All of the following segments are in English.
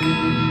right,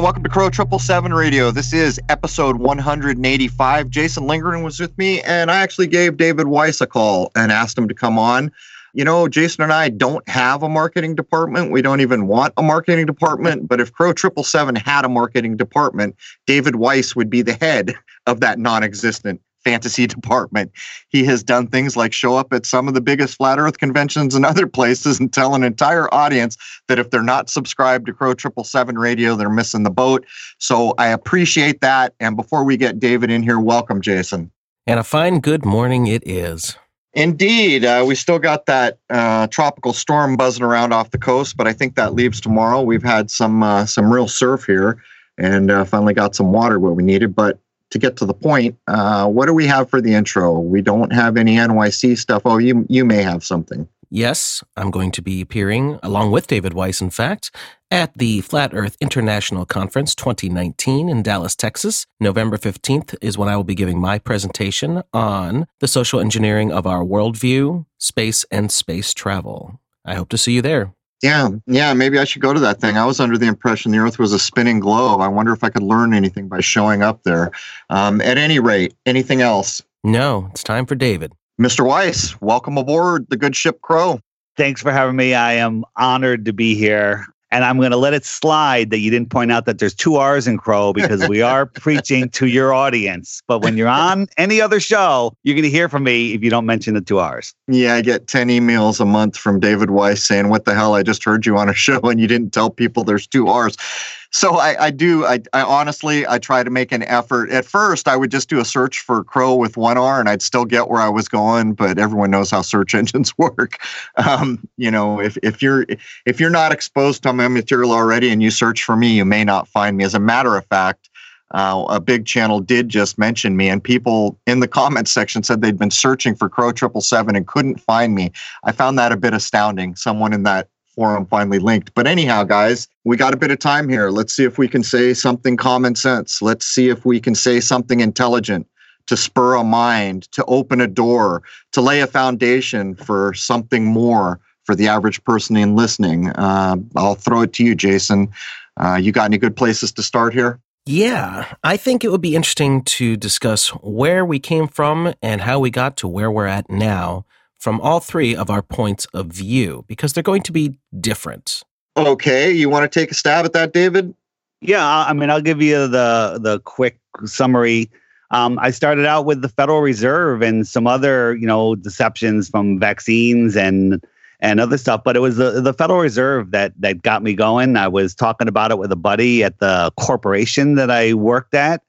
man. Welcome to Crow Triple Seven Radio. This is episode 185. Jason Lingren was with me, and I actually gave David Weiss a call and asked him to come on. You know, Jason and I don't have a marketing department. We don't even want a marketing department. But if Crow Triple Seven had a marketing department, David Weiss would be the head of that non-existent fantasy department. He has done things like show up at some of the biggest flat earth conventions and other places and tell an entire audience that if they're not subscribed to Crow 777 radio, they're missing the boat. So I appreciate that. And before we get David in here, welcome, Jason. And a fine good morning it is. Indeed. Uh, we still got that uh, tropical storm buzzing around off the coast, but I think that leaves tomorrow. We've had some uh, some real surf here and uh, finally got some water where we needed. But to get to the point, uh, what do we have for the intro? We don't have any NYC stuff. Oh, you you may have something. Yes, I'm going to be appearing along with David Weiss, in fact, at the Flat Earth International Conference 2019 in Dallas, Texas. November 15th is when I will be giving my presentation on the social engineering of our worldview, space, and space travel. I hope to see you there. Yeah, yeah, maybe I should go to that thing. I was under the impression the Earth was a spinning globe. I wonder if I could learn anything by showing up there. Um, at any rate, anything else? No, it's time for David. Mr. Weiss, welcome aboard the good ship Crow. Thanks for having me. I am honored to be here and I'm going to let it slide that you didn't point out that there's two R's in Crow because we are preaching to your audience. But when you're on any other show, you're going to hear from me if you don't mention the two R's. Yeah, I get 10 emails a month from David Weiss saying, What the hell? I just heard you on a show and you didn't tell people there's two R's so I, I do I, I, honestly I try to make an effort. At first, I would just do a search for crow with one R, and I'd still get where I was going. But everyone knows how search engines work. Um, you know, if if you're if you're not exposed to my material already and you search for me, you may not find me. As a matter of fact. Uh, a big channel did just mention me, and people in the comments section said they'd been searching for Crow Triple Seven and couldn't find me. I found that a bit astounding. Someone in that forum finally linked. But anyhow, guys, we got a bit of time here. Let's see if we can say something common sense. Let's see if we can say something intelligent to spur a mind, to open a door, to lay a foundation for something more for the average person in listening. Uh, I'll throw it to you, Jason. Uh, you got any good places to start here? Yeah, I think it would be interesting to discuss where we came from and how we got to where we're at now from all three of our points of view because they're going to be different. Okay, you want to take a stab at that, David? Yeah, I mean, I'll give you the the quick summary. Um, I started out with the Federal Reserve and some other, you know, deceptions from vaccines and and other stuff. But it was the, the Federal Reserve that that got me going. I was talking about it with a buddy at the corporation that I worked at,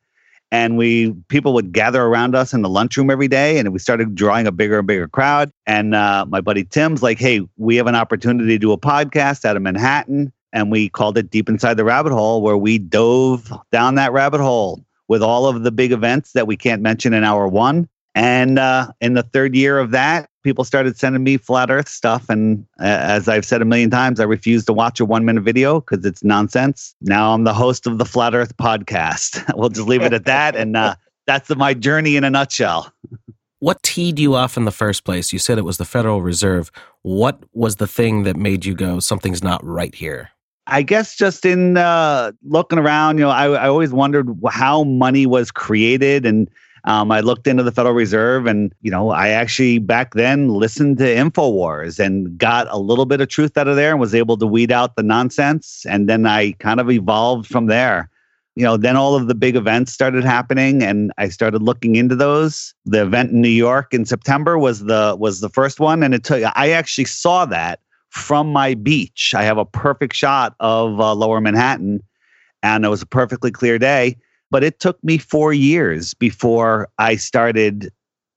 and we people would gather around us in the lunchroom every day and we started drawing a bigger and bigger crowd. And uh, my buddy tim's like hey we have an opportunity to do a podcast out of manhattan and we called it deep inside the rabbit hole where we dove down that rabbit hole with all of the big events that we can't mention in hour one and uh, in the third year of that, people started sending me flat Earth stuff. And uh, as I've said a million times, I refuse to watch a one minute video because it's nonsense. Now I'm the host of the Flat Earth podcast. we'll just leave it at that. And uh, that's my journey in a nutshell. What teed you off in the first place? You said it was the Federal Reserve. What was the thing that made you go, something's not right here? I guess just in uh, looking around, you know, I, I always wondered how money was created and um, I looked into the Federal Reserve and, you know, I actually back then listened to InfoWars and got a little bit of truth out of there and was able to weed out the nonsense. And then I kind of evolved from there. you know, then all of the big events started happening and I started looking into those. The event in New York in September was the was the first one and it took I actually saw that from my beach. I have a perfect shot of uh, lower Manhattan and it was a perfectly clear day, but it took me 4 years before I started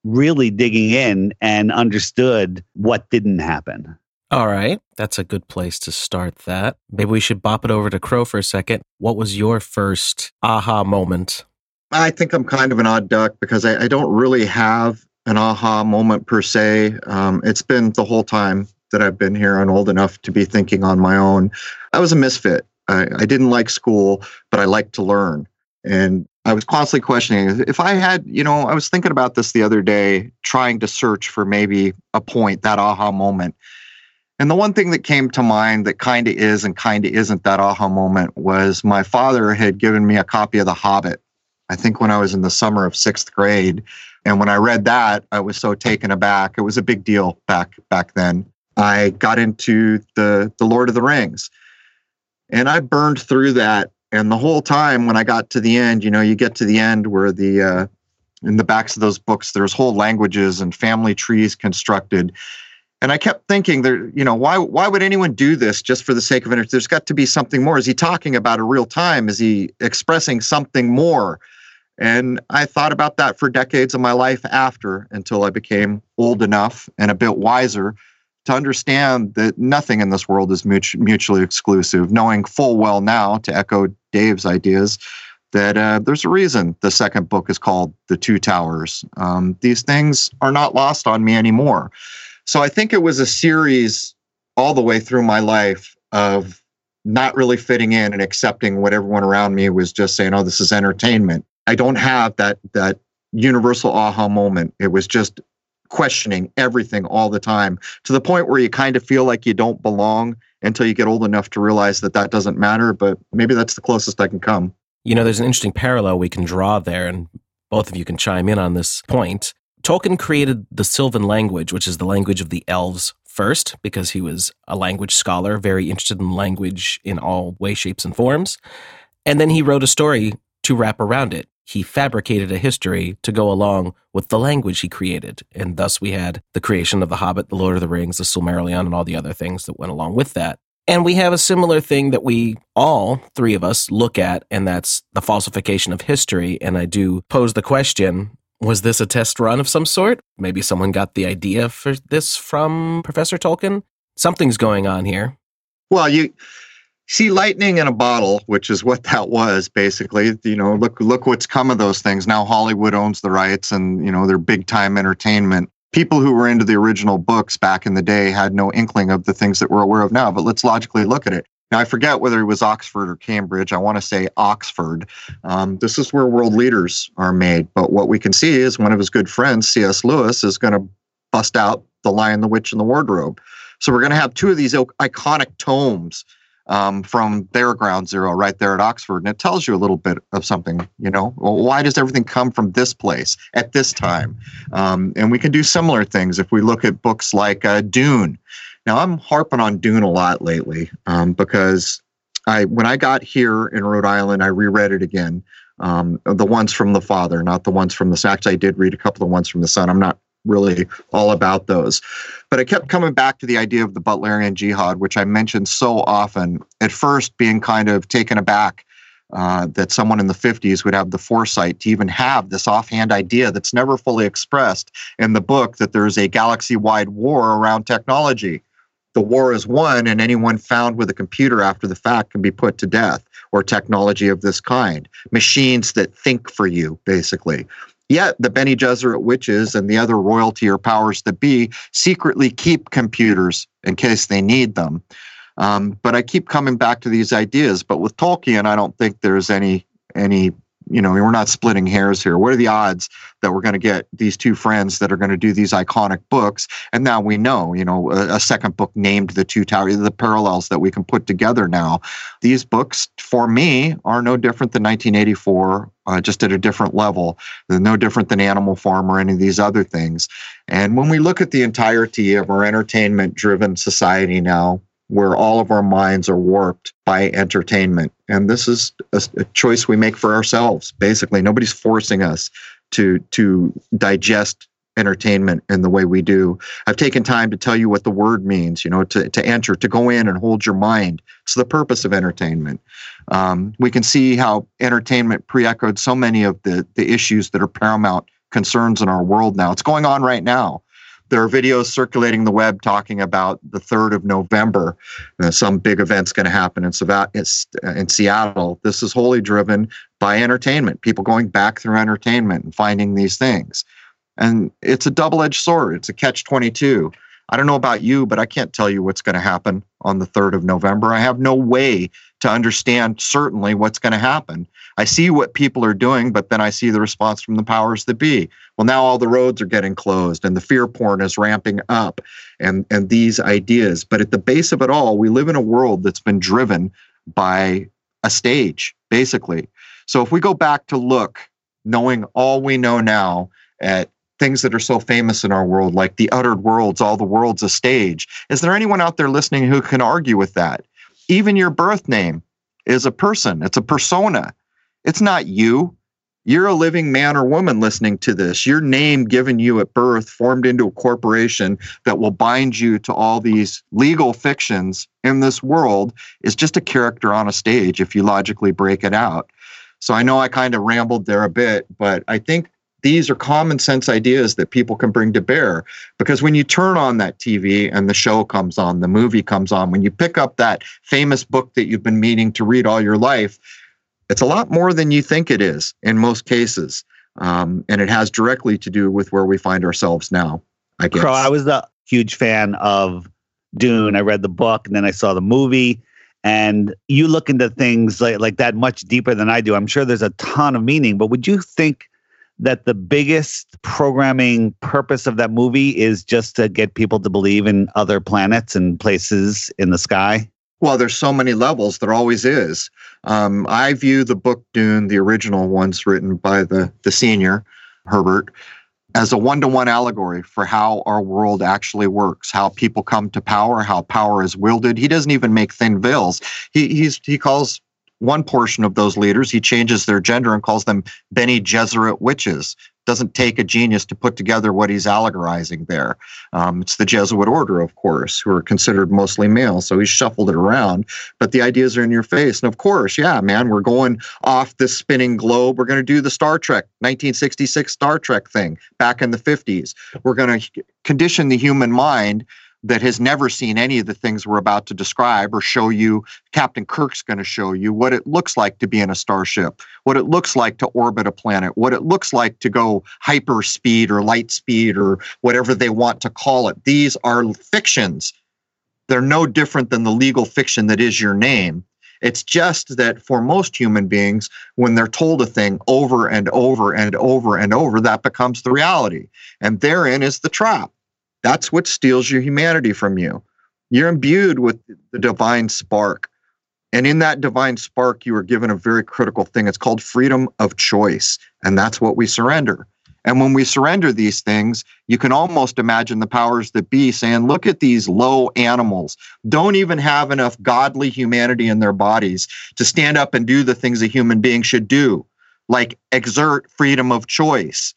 really digging in and understood what didn't happen. All right. That's a good place to start that. Maybe we should bop it over to Crow for a second. What was your first aha moment? I think I'm kind of an odd duck because I, I don't really have an aha moment per se. Um, it's been the whole time that I've been here and old enough to be thinking on my own. I was a misfit. I, I didn't like school, but I liked to learn. And I was constantly questioning if I had, you know, I was thinking about this the other day, trying to search for maybe a point, that aha moment. And the one thing that came to mind that kind of is and kind of isn't that aha moment was my father had given me a copy of The Hobbit, I think when I was in the summer of sixth grade. And when I read that, I was so taken aback. It was a big deal back back then. I got into the the Lord of the Rings. And I burned through that. And the whole time when I got to the end, you know, you get to the end where the uh, in the backs of those books, there's whole languages and family trees constructed and I kept thinking there, you know, why why would anyone do this just for the sake of it? There's got to be something more. Is he talking about a real time? Is he expressing something more? And I thought about that for decades of my life after until I became old enough and a bit wiser to understand that nothing in this world is mutually exclusive, knowing full well now, to echo Dave's ideas, that uh, there's a reason the second book is called The Two Towers. Um, these things are not lost on me anymore. So I think it was a series all the way through my life of not really fitting in and accepting what everyone around me was just saying, oh, this is entertainment. I don't have that that universal aha moment. It was just questioning everything all the time to the point where you kind of feel like you don't belong until you get old enough to realize that that doesn't matter. But maybe that's the closest I can come. You know, there's an interesting parallel we can draw there, and both of you can chime in on this point. Tolkien created the Sylvan language, which is the language of the elves, first, because he was a language scholar, very interested in language in all ways, shapes, and forms. And then he wrote a story to wrap around it. He fabricated a history to go along with the language he created. And thus we had the creation of The Hobbit, The Lord of the Rings, The Silmarillion, and all the other things that went along with that. And we have a similar thing that we all, three of us, look at, and that's the falsification of history. And I do pose the question was this a test run of some sort? Maybe someone got the idea for this from Professor Tolkien? Something's going on here. Well, you see lightning in a bottle, which is what that was basically. You know, look look what's come of those things. Now Hollywood owns the rights and, you know, they're big time entertainment. People who were into the original books back in the day had no inkling of the things that we're aware of now, but let's logically look at it. Now, I forget whether it was Oxford or Cambridge. I want to say Oxford. Um, this is where world leaders are made. But what we can see is one of his good friends, C.S. Lewis, is going to bust out The Lion, the Witch, and the Wardrobe. So we're going to have two of these iconic tomes um, from their ground zero right there at Oxford. And it tells you a little bit of something, you know, well, why does everything come from this place at this time? Um, and we can do similar things if we look at books like uh, Dune. Now I'm harping on Dune a lot lately um, because I when I got here in Rhode Island, I reread it again. Um, the ones from the father, not the ones from the Sax. I did read a couple of ones from the son. I'm not really all about those. But I kept coming back to the idea of the Butlerian Jihad, which I mentioned so often, at first being kind of taken aback uh, that someone in the 50s would have the foresight to even have this offhand idea that's never fully expressed in the book that there's a galaxy wide war around technology. The war is won and anyone found with a computer after the fact can be put to death or technology of this kind. Machines that think for you basically yet the Bene Gesserit witches and the other royalty or powers that be secretly keep computers in case they need them. Um, but i keep coming back to these ideas but with tolkien i don't think there's any any you know, we're not splitting hairs here. What are the odds that we're going to get these two friends that are going to do these iconic books? And now we know, you know, a, a, second book named The Two Towers, the parallels that we can put together now. These books, for me, are no different than 1984, uh, just at a different level. They're no different than Animal Farm or any of these other things. And when we look at the entirety of our entertainment driven society now, where all of our minds are warped by entertainment. And this is a, a, choice we make for ourselves. Basically, nobody's forcing us to to digest entertainment in the way we do. I've taken time to tell you what the word means, you know, to, to enter, to go in and hold your mind. It's the purpose of entertainment. Um, we can see how entertainment pre-echoed so many of the, the issues that are paramount concerns in our world now. It's going on right now. There are videos circulating the web talking about the 3rd of November. Uh, some big event's going to happen in, in Seattle. This is wholly driven by entertainment, people going back through entertainment and finding these things. And it's a double edged sword, it's a catch 22. I don't know about you, but I can't tell you what's going to happen on the 3rd of November. I have no way to understand certainly what's going to happen. I see what people are doing, but then I see the response from the powers that be. Well, now all the roads are getting closed and the fear porn is ramping up and, and these ideas. But at the base of it all, we live in a world that's been driven by a stage, basically. So if we go back to look, knowing all we know now at things that are so famous in our world, like the uttered worlds, all the world's a stage. Is there anyone out there listening who can argue with that? Even your birth name is a person, it's a persona. It's not you. You're a living man or woman listening to this. Your name given you at birth, formed into a corporation that will bind you to all these legal fictions in this world, is just a character on a stage if you logically break it out. So I know I kind of rambled there a bit, but I think these are common sense ideas that people can bring to bear because when you turn on that TV and the show comes on, the movie comes on, when you pick up that famous book that you've been meaning to read all your life, it's a lot more than you think it is in most cases. Um, and it has directly to do with where we find ourselves now, I guess. Crow, I was a huge fan of Dune. I read the book and then I saw the movie. And you look into things like, like that much deeper than I do. I'm sure there's a ton of meaning, but would you think that the biggest programming purpose of that movie is just to get people to believe in other planets and places in the sky? Well, there's so many levels. There always is. Um, I view the book Dune, the original ones written by the the senior Herbert, as a one-to-one allegory for how our world actually works, how people come to power, how power is wielded. He doesn't even make thin veils. He he's he calls one portion of those leaders, he changes their gender and calls them Bene Gesserit witches. Doesn't take a genius to put together what he's allegorizing there. Um, it's the Jesuit order, of course, who are considered mostly male. So he's shuffled it around, but the ideas are in your face. And of course, yeah, man, we're going off this spinning globe. We're going to do the Star Trek 1966 Star Trek thing back in the 50s. We're going to condition the human mind that has never seen any of the things we're about to describe or show you, Captain Kirk's going to show you what it looks like to be in a starship, what it looks like to orbit a planet, what it looks like to go hyper speed or light speed or whatever they want to call it. These are fictions. They're no different than the legal fiction that is your name. It's just that for most human beings, when they're told a thing over and over and over and over, that becomes the reality. And therein is the trap that's what steals your humanity from you. You're imbued with the divine spark. And in that divine spark, you are given a very critical thing. It's called freedom of choice. And that's what we surrender. And when we surrender these things, you can almost imagine the powers that be saying, look at these low animals, don't even have enough godly humanity in their bodies to stand up and do the things a human being should do, like exert freedom of choice.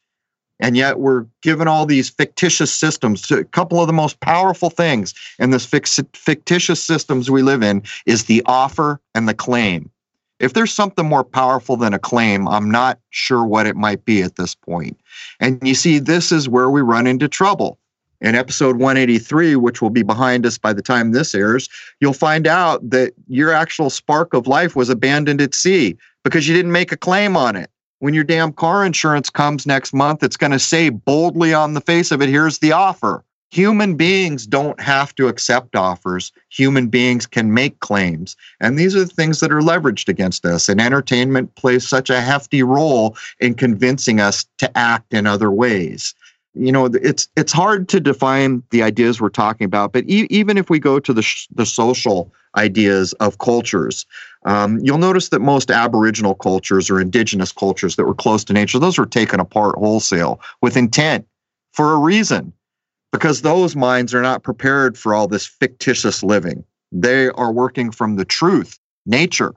And yet we're given all these fictitious systems. A couple of the most powerful things in this fictitious systems we live in is the offer and the claim. If there's something more powerful than a claim, I'm not sure what it might be at this point. And you see, this is where we run into trouble. In episode 183, which will be behind us by the time this airs, you'll find out that your actual spark of life was abandoned at sea because you didn't make a claim on it when your damn car insurance comes next month, it's going to say boldly on the face of it, here's the offer. Human beings don't have to accept offers. Human beings can make claims. And these are the things that are leveraged against us. And entertainment plays such a hefty role in convincing us to act in other ways. You know, it's it's hard to define the ideas we're talking about, but e- even if we go to the sh- the social ideas of cultures. Um, you'll notice that most Aboriginal cultures or indigenous cultures that were close to nature, those were taken apart wholesale with intent for a reason, because those minds are not prepared for all this fictitious living. They are working from the truth, nature.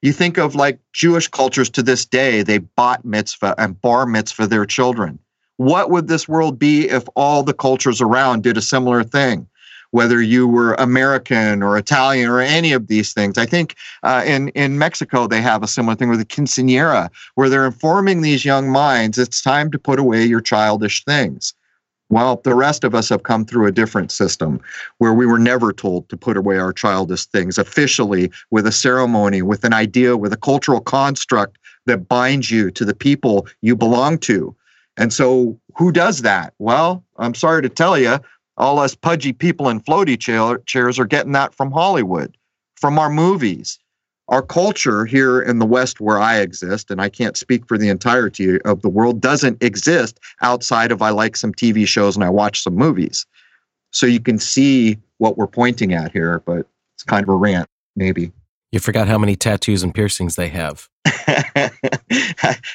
You think of like Jewish cultures to this day, they bat mitzvah and bar mitzvah their children. What would this world be if all the cultures around did a similar thing? Whether you were American or Italian or any of these things, I think uh, in in Mexico they have a similar thing with the quinceanera, where they're informing these young minds it's time to put away your childish things. Well, the rest of us have come through a different system where we were never told to put away our childish things officially with a ceremony, with an idea, with a cultural construct that binds you to the people you belong to. And so, who does that? Well, I'm sorry to tell you, all us pudgy people in floaty chair, chairs are getting that from Hollywood, from our movies, our culture here in the West, where I exist, and I can't speak for the entirety of the world, doesn't exist outside of I like some TV shows and I watch some movies. So you can see what we're pointing at here, but it's kind of a rant, maybe. You forgot how many tattoos and piercings they have.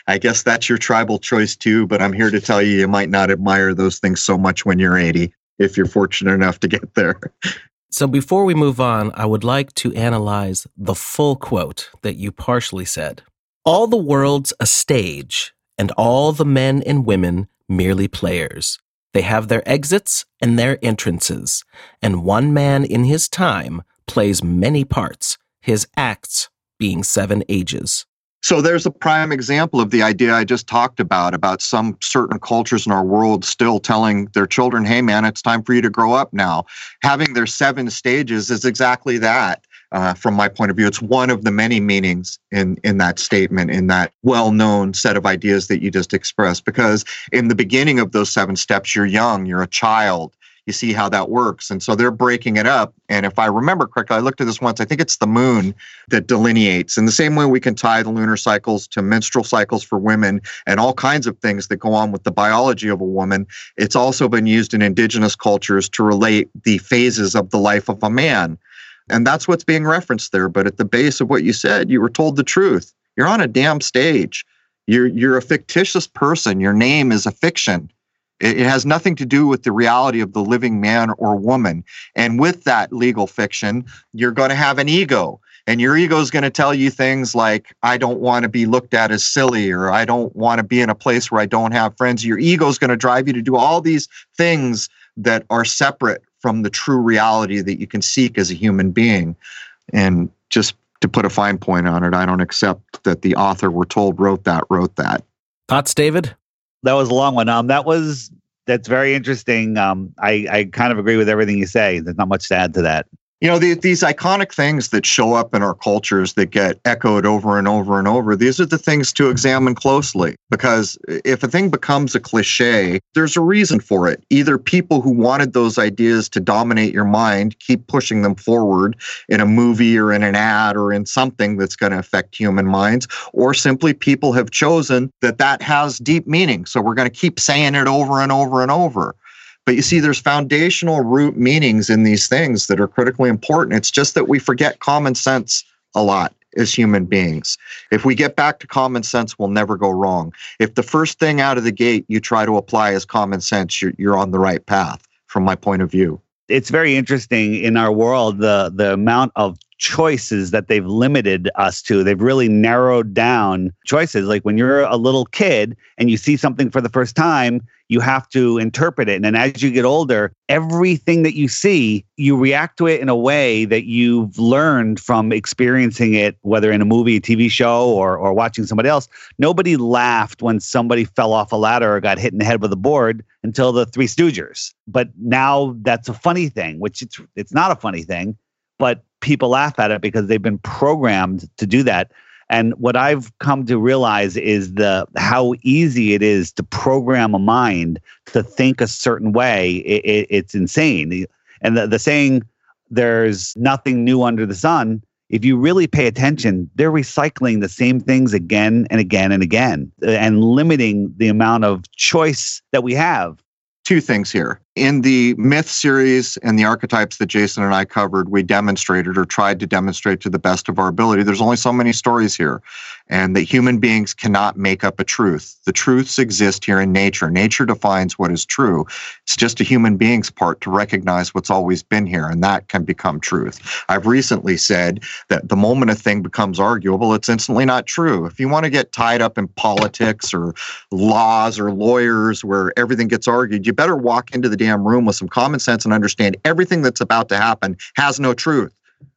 I guess that's your tribal choice too, but I'm here to tell you you might not admire those things so much when you're 80 if you're fortunate enough to get there. So before we move on, I would like to analyze the full quote that you partially said. All the world's a stage, and all the men and women merely players. They have their exits and their entrances, and one man in his time plays many parts, his acts being seven ages. So there's a prime example of the idea I just talked about, about some certain cultures in our world still telling their children, hey, man, it's time for you to grow up now. Having their seven stages is exactly that. Uh, from my point of view, it's one of the many meanings in in that statement, in that well-known set of ideas that you just expressed. Because in the beginning of those seven steps, you're young, you're a child, you see how that works. And so they're breaking it up. And if I remember correctly, I looked at this once, I think it's the moon that delineates. In the same way we can tie the lunar cycles to menstrual cycles for women and all kinds of things that go on with the biology of a woman, it's also been used in indigenous cultures to relate the phases of the life of a man. And that's what's being referenced there. But at the base of what you said, you were told the truth. You're on a damn stage. You're, you're a fictitious person. Your name is a fiction. It, has nothing to do with the reality of the living man or woman. And with that legal fiction, you're going to have an ego. And your ego is going to tell you things like, I don't want to be looked at as silly, or I don't want to be in a place where I don't have friends. Your ego is going to drive you to do all these things that are separate from the true reality that you can seek as a human being. And just to put a fine point on it, I don't accept that the author we're told wrote that, wrote that. Thoughts, David? That was a long one. Um, that was that's very interesting. Um, I I kind of agree with everything you say. There's not much to add to that you know the, these iconic things that show up in our cultures that get echoed over and over and over these are the things to examine closely because if a thing becomes a cliche there's a reason for it. Either people who wanted those ideas to dominate your mind keep pushing them forward in a movie or in an ad or in something that's going to affect human minds or simply people have chosen that that has deep meaning. So we're going to keep saying it over and over and over but you see, there's foundational root meanings in these things that are critically important. It's just that we forget common sense a lot as human beings. If we get back to common sense, we'll never go wrong. If the first thing out of the gate you try to apply is common sense, you're, you're on the right path from my point of view. It's very interesting in our world the the amount of choices that they've limited us to. They've really narrowed down choices. Like when you're a little kid and you see something for the first time, you have to interpret it. And then as you get older, everything that you see, you react to it in a way that you've learned from experiencing it, whether in a movie, a TV show, or, or watching somebody else. Nobody laughed when somebody fell off a ladder or got hit in the head with a board until the Three Stooges. But now that's a funny thing, which it's it's not a funny thing, but people laugh at it because they've been programmed to do that. And what I've come to realize is the how easy it is to program a mind to think a certain way. It, it, it's insane. And the, the saying, "There's nothing new under the sun." If you really pay attention, they're recycling the same things again and again and again, uh, and limiting the amount of choice that we have two things here. In the myth series and the archetypes that Jason and I covered, we demonstrated or tried to demonstrate to the best of our ability. There's only so many stories here, and that human beings cannot make up a truth. The truths exist here in nature. Nature defines what is true. It's just a human being's part to recognize what's always been here, and that can become truth. I've recently said that the moment a thing becomes arguable, it's instantly not true. If you want to get tied up in politics or laws or lawyers where everything gets argued, you better walk into the damn room with some common sense and understand everything that's about to happen has no truth.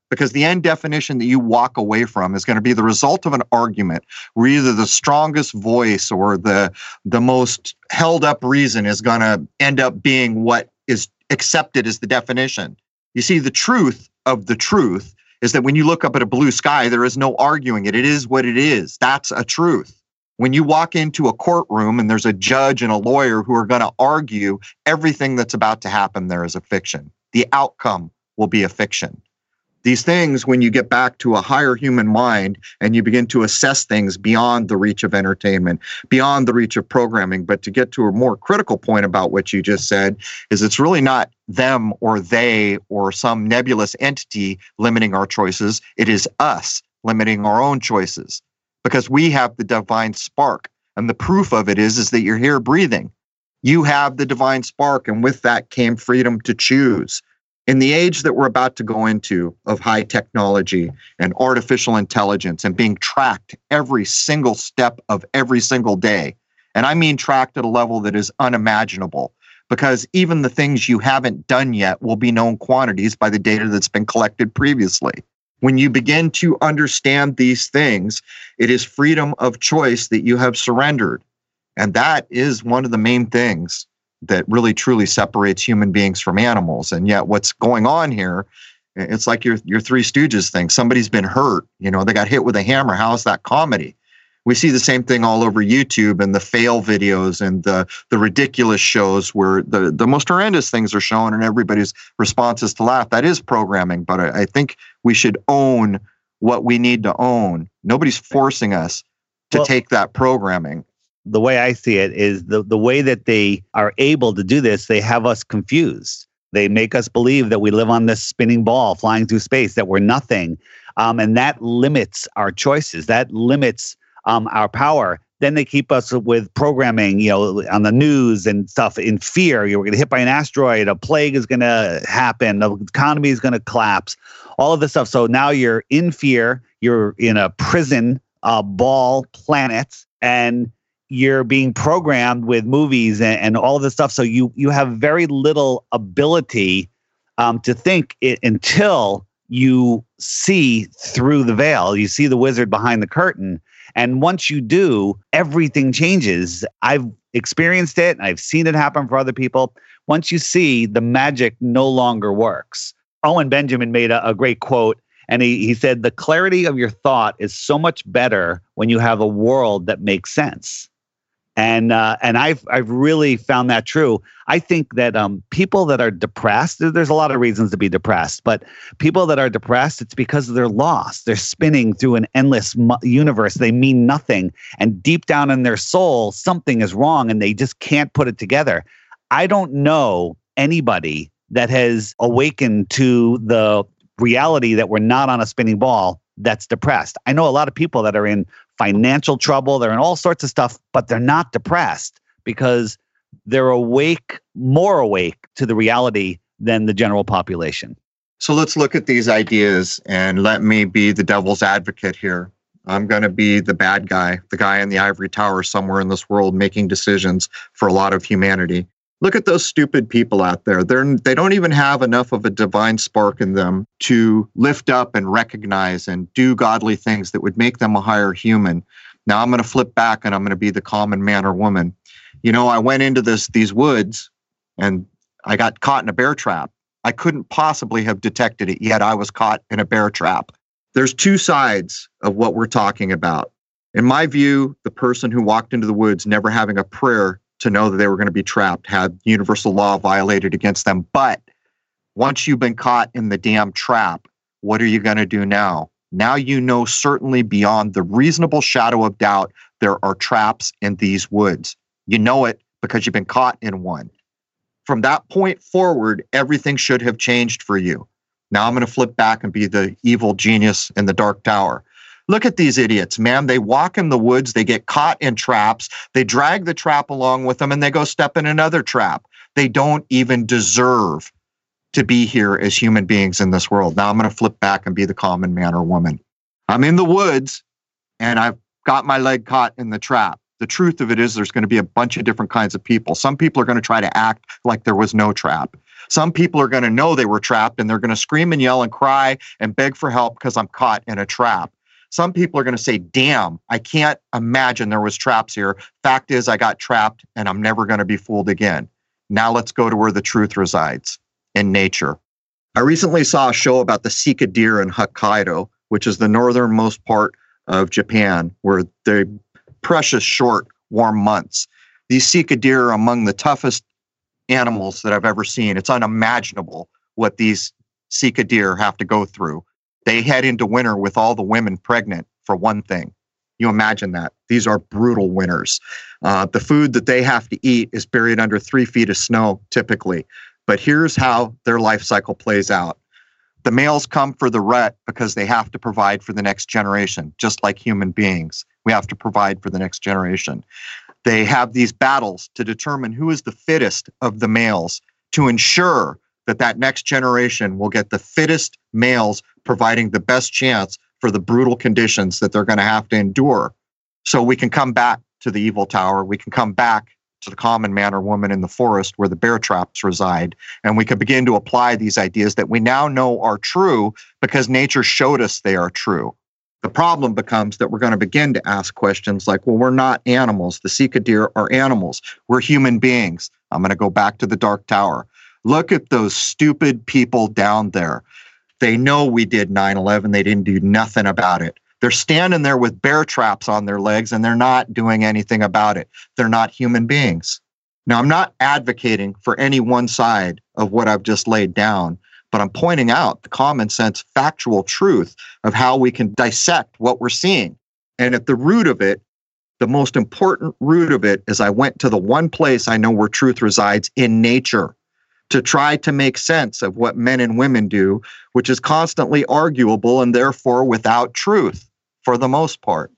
Because the end definition that you walk away from is going to be the result of an argument where either the strongest voice or the, the most held up reason is going to end up being what is accepted as the definition. You see, the truth of the truth is that when you look up at a blue sky, there is no arguing it. It is what it is. That's a truth when you walk into a courtroom and there's a judge and a lawyer who are going to argue everything that's about to happen there is a fiction. The outcome will be a fiction. These things when you get back to a higher human mind and you begin to assess things beyond the reach of entertainment beyond the reach of programming but to get to a more critical point about what you just said is it's really not them or they or some nebulous entity limiting our choices. It is us limiting our own choices because we have the divine spark. And the proof of it is, is that you're here breathing. You have the divine spark, and with that came freedom to choose. In the age that we're about to go into of high technology and artificial intelligence and being tracked every single step of every single day, and I mean tracked at a level that is unimaginable, because even the things you haven't done yet will be known quantities by the data that's been collected previously. When you begin to understand these things, it is freedom of choice that you have surrendered. And that is one of the main things that really truly separates human beings from animals. And yet, what's going on here, it's like your, your Three Stooges thing. Somebody's been hurt, you know, they got hit with a hammer. How's that comedy? we see the same thing all over YouTube and the fail videos and the the ridiculous shows where the the most horrendous things are shown and everybody's response is to laugh. That is programming, but I, I think we should own what we need to own. Nobody's forcing us to well, take that programming. The way I see it is the the way that they are able to do this, they have us confused. They make us believe that we live on this spinning ball flying through space, that we're nothing. Um, and that limits our choices. That limits um, our power. Then they keep us with programming, you know, on the news and stuff in fear. You're going to hit by an asteroid, a plague is going to happen, the economy is going to collapse, all of this stuff. So now you're in fear. You're in a prison uh, ball planet, and you're being programmed with movies and, and all this stuff. So you you have very little ability um, to think it, until you see through the veil. You see the wizard behind the curtain, and once you do, everything changes. I've experienced it, I've seen it happen for other people. Once you see, the magic no longer works. Owen Benjamin made a, a great quote, and he, he said, The clarity of your thought is so much better when you have a world that makes sense and uh, and I've I've really found that true. I think that um, people that are depressed, there's a lot of reasons to be depressed, but people that are depressed, it's because they're lost. They're spinning through an endless universe. They mean nothing, and deep down in their soul, something is wrong, and they just can't put it together. I don't know anybody that has awakened to the reality that we're not on a spinning ball that's depressed. I know a lot of people that are in financial trouble, they're in all sorts of stuff, but they're not depressed because they're awake, more awake to the reality than the general population. So let's look at these ideas and let me be the devil's advocate here. I'm going to be the bad guy, the guy in the ivory tower somewhere in this world making decisions for a lot of humanity look at those stupid people out there. They're they don't even have enough of a divine spark in them to lift up and recognize and do godly things that would make them a higher human. Now i'm going to flip back and i'm going to be the common man or woman. You know i went into this these woods and i got caught in a bear trap. I couldn't possibly have detected it yet i was caught in a bear trap. There's two sides of what we're talking about. In my view the person who walked into the woods never having a prayer to know that they were going to be trapped, had universal law violated against them. But once you've been caught in the damn trap, what are you going to do now? Now you know certainly beyond the reasonable shadow of doubt there are traps in these woods. You know it because you've been caught in one. from that point forward, everything should have changed for you. Now I'm going to flip back and be the evil genius in the dark tower. Look at these idiots, man. They walk in the woods, they get caught in traps, they drag the trap along with them, and they go step in another trap. They don't even deserve to be here as human beings in this world. Now I'm going to flip back and be the common man or woman. I'm in the woods and I've got my leg caught in the trap. The truth of it is, there's going to be a bunch of different kinds of people. Some people are going to try to act like there was no trap. Some people are going to know they were trapped and they're going to scream and yell and cry and beg for help because I'm caught in a trap. Some people are going to say, damn, I can't imagine there was traps here. Fact is, I got trapped and I'm never going to be fooled again. Now let's go to where the truth resides in nature. I recently saw a show about the Sika deer in Hokkaido, which is the northernmost part of Japan, where the precious short, warm months. These Sika deer are among the toughest animals that I've ever seen. It's unimaginable what these Sika deer have to go through. They head into winter with all the women pregnant, for one thing. You imagine that. These are brutal winters. Uh, the food that they have to eat is buried under three feet of snow, typically. But here's how their life cycle plays out the males come for the rut because they have to provide for the next generation, just like human beings. We have to provide for the next generation. They have these battles to determine who is the fittest of the males to ensure that that next generation will get the fittest males providing the best chance for the brutal conditions that they're going to have to endure. So we can come back to the evil tower. We can come back to the common man or woman in the forest where the bear traps reside. And we can begin to apply these ideas that we now know are true because nature showed us they are true. The problem becomes that we're going to begin to ask questions like, well, we're not animals. The Sika deer are animals. We're human beings. I'm going to go back to the Dark Tower. Look at those stupid people down there. They know we did 9 11. They didn't do nothing about it. They're standing there with bear traps on their legs and they're not doing anything about it. They're not human beings. Now, I'm not advocating for any one side of what I've just laid down, but I'm pointing out the common sense, factual truth of how we can dissect what we're seeing. And at the root of it, the most important root of it is I went to the one place I know where truth resides in nature to try to make sense of what men and women do, which is constantly arguable and therefore without truth for the most part.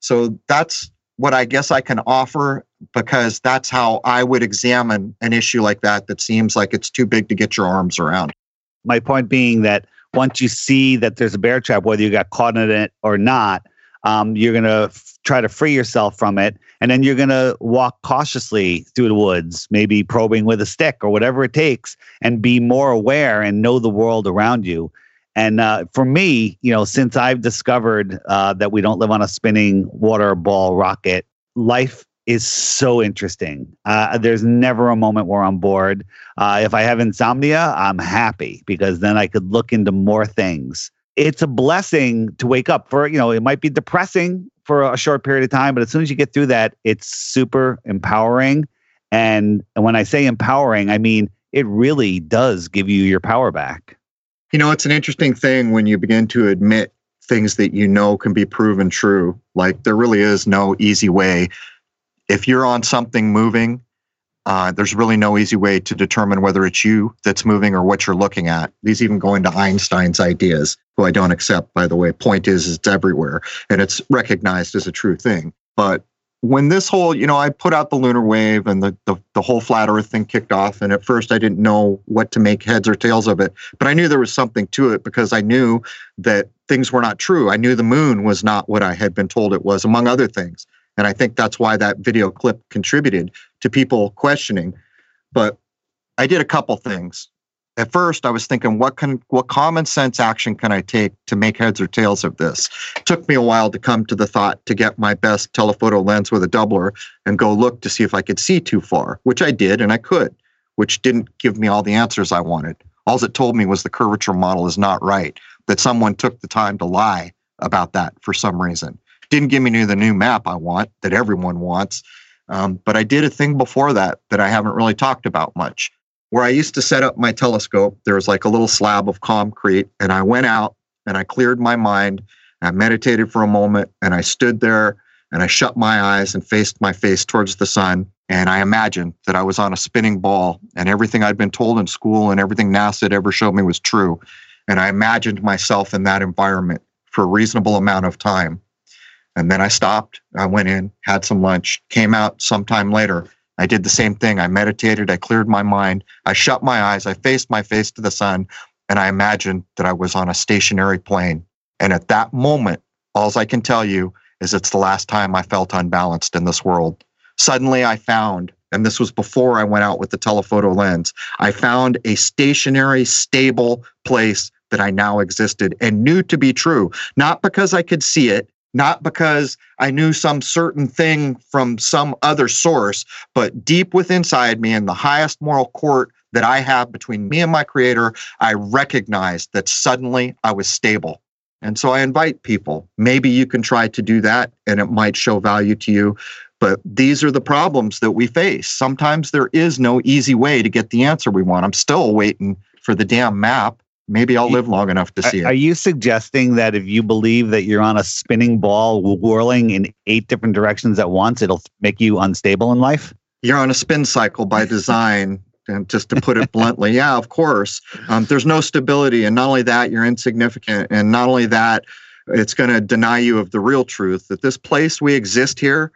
So that's what I guess I can offer because that's how I would examine an issue like that that seems like it's too big to get your arms around. My point being that once you see that there's a bear trap, whether you got caught in it or not, um, you're going to f- try to free yourself from it. And then you're going to walk cautiously through the woods, maybe probing with a stick or whatever it takes, and be more aware and know the world around you. And uh, for me, you know, since I've discovered uh, that we don't live on a spinning water ball rocket, life is so interesting. Uh, there's never a moment where I'm bored. Uh, if I have insomnia, I'm happy because then I could look into more things it's a blessing to wake up for you know it might be depressing for a short period of time but as soon as you get through that it's super empowering. And, when i say empowering i mean it really does give you your power back. You know it's an interesting thing when you begin to admit things that you know can be proven true. Like there really is no easy way. If you're on something moving uh, there's really no easy way to determine whether it's you that's moving or what you're looking at. These even go into Einstein's ideas, who I don't accept, by the way. Point is, it's everywhere and it's recognized as a true thing. But when this whole, you know, I put out the lunar wave and the, the, the whole flat earth thing kicked off. And at first I didn't know what to make heads or tails of it, but I knew there was something to it because I knew that things were not true. I knew the moon was not what I had been told it was, among other things. And I think that's why that video clip contributed to people questioning. But I did a couple things. At first, I was thinking, what can what common sense action can I take to make heads or tails of this? It took me a while to come to the thought to get my best telephoto lens with a doubler and go look to see if I could see too far, which I did, and I could, which didn't give me all the answers I wanted. All it told me was the curvature model is not right, that someone took the time to lie about that for some reason. Didn't give me the new map I want that everyone wants. Um, but I did a thing before that that I haven't really talked about much. Where I used to set up my telescope, there was like a little slab of concrete, and I went out and I cleared my mind. I meditated for a moment and I stood there and I shut my eyes and faced my face towards the sun. And I imagined that I was on a spinning ball and everything I'd been told in school and everything NASA had ever showed me was true. And I imagined myself in that environment for a reasonable amount of time. And then I stopped. I went in, had some lunch, came out sometime later. I did the same thing. I meditated. I cleared my mind. I shut my eyes. I faced my face to the sun. And I imagined that I was on a stationary plane. And at that moment, all I can tell you is it's the last time I felt unbalanced in this world. Suddenly, I found, and this was before I went out with the telephoto lens, I found a stationary, stable place that I now existed and knew to be true, not because I could see it, not because I knew some certain thing from some other source, but deep within inside me in the highest moral court that I have between me and my creator, I recognized that suddenly I was stable. And so I invite people, maybe you can try to do that and it might show value to you. But these are the problems that we face. Sometimes there is no easy way to get the answer we want. I'm still waiting for the damn map maybe I'll live long enough to see it. Are you suggesting that if you believe that you're on a spinning ball whirling in eight different directions at once, it'll make you unstable in life? You're on a spin cycle by design. and just to put it bluntly, yeah, of course. Um, there's no stability. And not only that, you're insignificant. And not only that, it's going to deny you of the real truth that this place we exist here,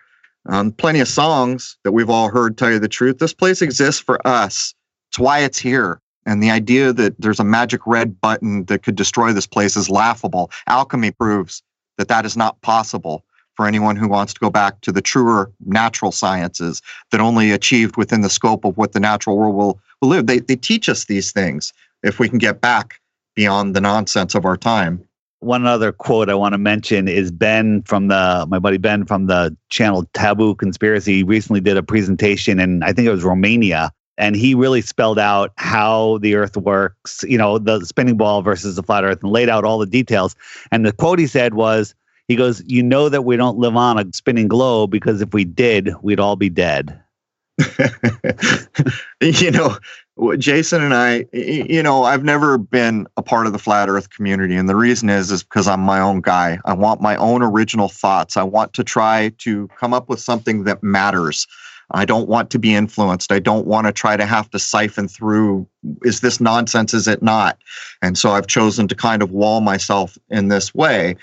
um, plenty of songs that we've all heard tell you the truth. This place exists for us. It's why it's here. And the idea that there's a magic red button that could destroy this place is laughable. Alchemy proves that that is not possible for anyone who wants to go back to the truer natural sciences that only achieved within the scope of what the natural world will, will live. They, they teach us these things if we can get back beyond the nonsense of our time. One other quote I want to mention is Ben from the my buddy Ben from the channel Taboo Conspiracy. Recently did a presentation in I think it was Romania and he really spelled out how the earth works you know the spinning ball versus the flat earth and laid out all the details. And the quote he said was he goes you know that we don't live on a spinning globe because if we did we'd all be dead. You know jason and i you know i've never been a part of the flat earth community and the reason is is because i'm my own guy. I want my own original thoughts. I want to try to come up with something that matters I don't want to be influenced. I don't want to try to have to siphon through is this nonsense? Is it not? And so I've chosen to kind of wall myself in this way.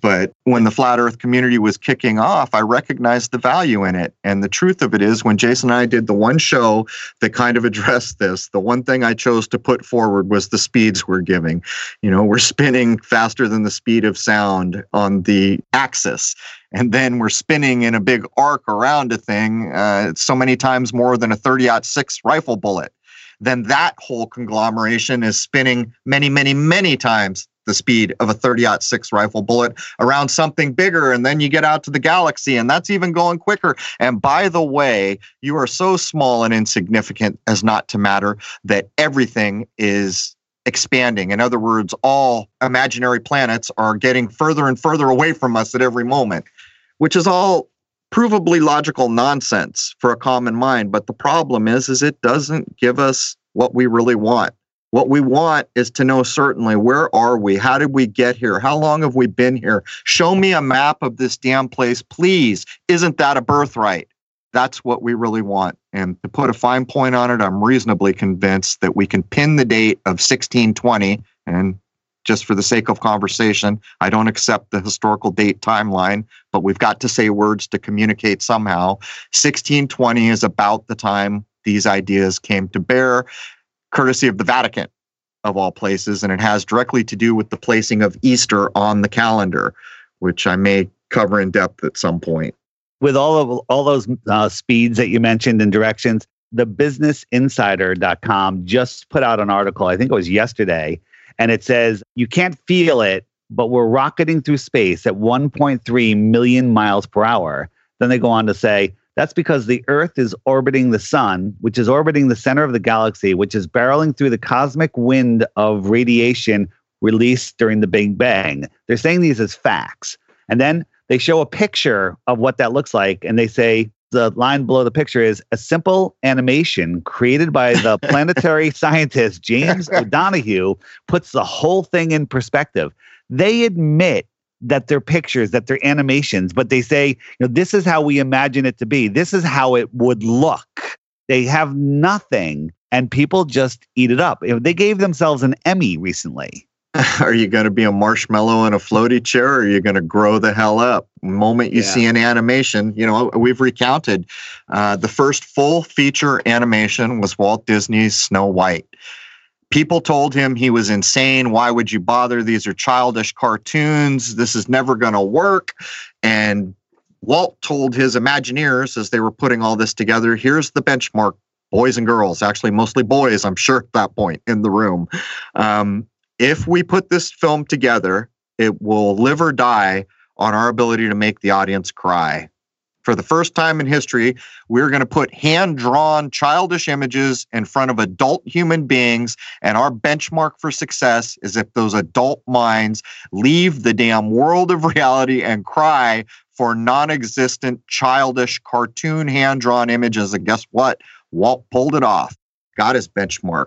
But when the flat earth community was kicking off, I recognized the value in it. And the truth of it is, when Jason and I did the one show that kind of addressed this, the one thing I chose to put forward was the speeds we're giving. You know, we're spinning faster than the speed of sound on the axis. And then we're spinning in a big arc around a thing uh, so many times more than a 30 6 rifle bullet. Then that whole conglomeration is spinning many, many, many times the speed of a 30 6 rifle bullet around something bigger. And then you get out to the galaxy, and that's even going quicker. And by the way, you are so small and insignificant as not to matter that everything is expanding. In other words, all imaginary planets are getting further and further away from us at every moment, which is all provably logical nonsense for a common mind. But the problem is, is it doesn't give us what we really want. What we want is to know certainly where are we? How did we get here? How long have we been here? Show me a map of this damn place, please. Isn't that a birthright? That's what we really want. And to put a fine point on it, I'm reasonably convinced that we can pin the date of 1620. And just for the sake of conversation, I don't accept the historical date timeline, but we've got to say words to communicate somehow. 1620 is about the time these ideas came to bear courtesy of the Vatican, of all places, and it has directly to do with the placing of Easter on the calendar, which I may cover in depth at some point. With all of all those uh, speeds that you mentioned and directions, the businessinsider.com just put out an article, I think it was yesterday, and it says you can't feel it, but we're rocketing through space at 1.3 million miles per hour. Then they go on to say that's because the Earth is orbiting the sun, which is orbiting the center of the galaxy, which is barreling through the cosmic wind of radiation released during the Big Bang. They're saying these as facts. And then they show a picture of what that looks like, and they say the line below the picture is a simple animation created by the planetary scientist James O'Donoghue puts the whole thing in perspective. They admit that they're pictures, that they're animations, but they say, you know, this is how we imagine it to be. This is how it would look. They have nothing and people just eat it up. They gave themselves an Emmy recently. Are you going to be a marshmallow in a floaty chair or are you going to grow the hell up? The moment you yeah. see an animation, you know, we've recounted uh, the first full feature animation was Walt Disney's Snow White. People told him he was insane. Why would you bother? These are childish cartoons. This is never going to work. And Walt told his Imagineers as they were putting all this together here's the benchmark boys and girls, actually, mostly boys, I'm sure, at that point in the room. Um, if we put this film together, it will live or die on our ability to make the audience cry for the first time in history, we're going to put hand drawn childish images in front of adult human beings. And our benchmark for success is if those adult minds leave the damn world of reality and cry for non existent, childish, cartoon hand drawn images. And guess what? Walt pulled it off, got his benchmark.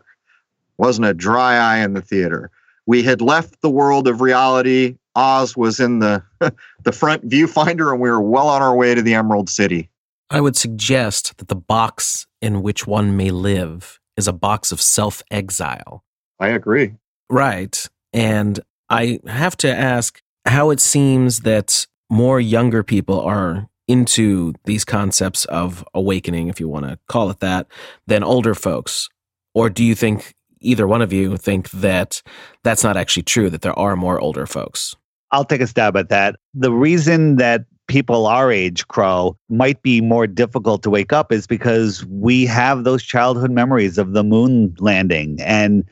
Wasn't a dry eye in the theater. We had left the world of reality Oz was in the the front viewfinder, and we were well on our way to the Emerald City. I would suggest that the box in which one may live is a box of self exile. I agree. Right. And I have to ask how it seems that more younger people are into these concepts of awakening, if you want to call it that, than older folks. Or do you think either one of you think that that's not actually true, that there are more older folks? I'll take a stab at that. The reason that people our age, Crow, might be more difficult to wake up is because we have those childhood memories of the moon landing and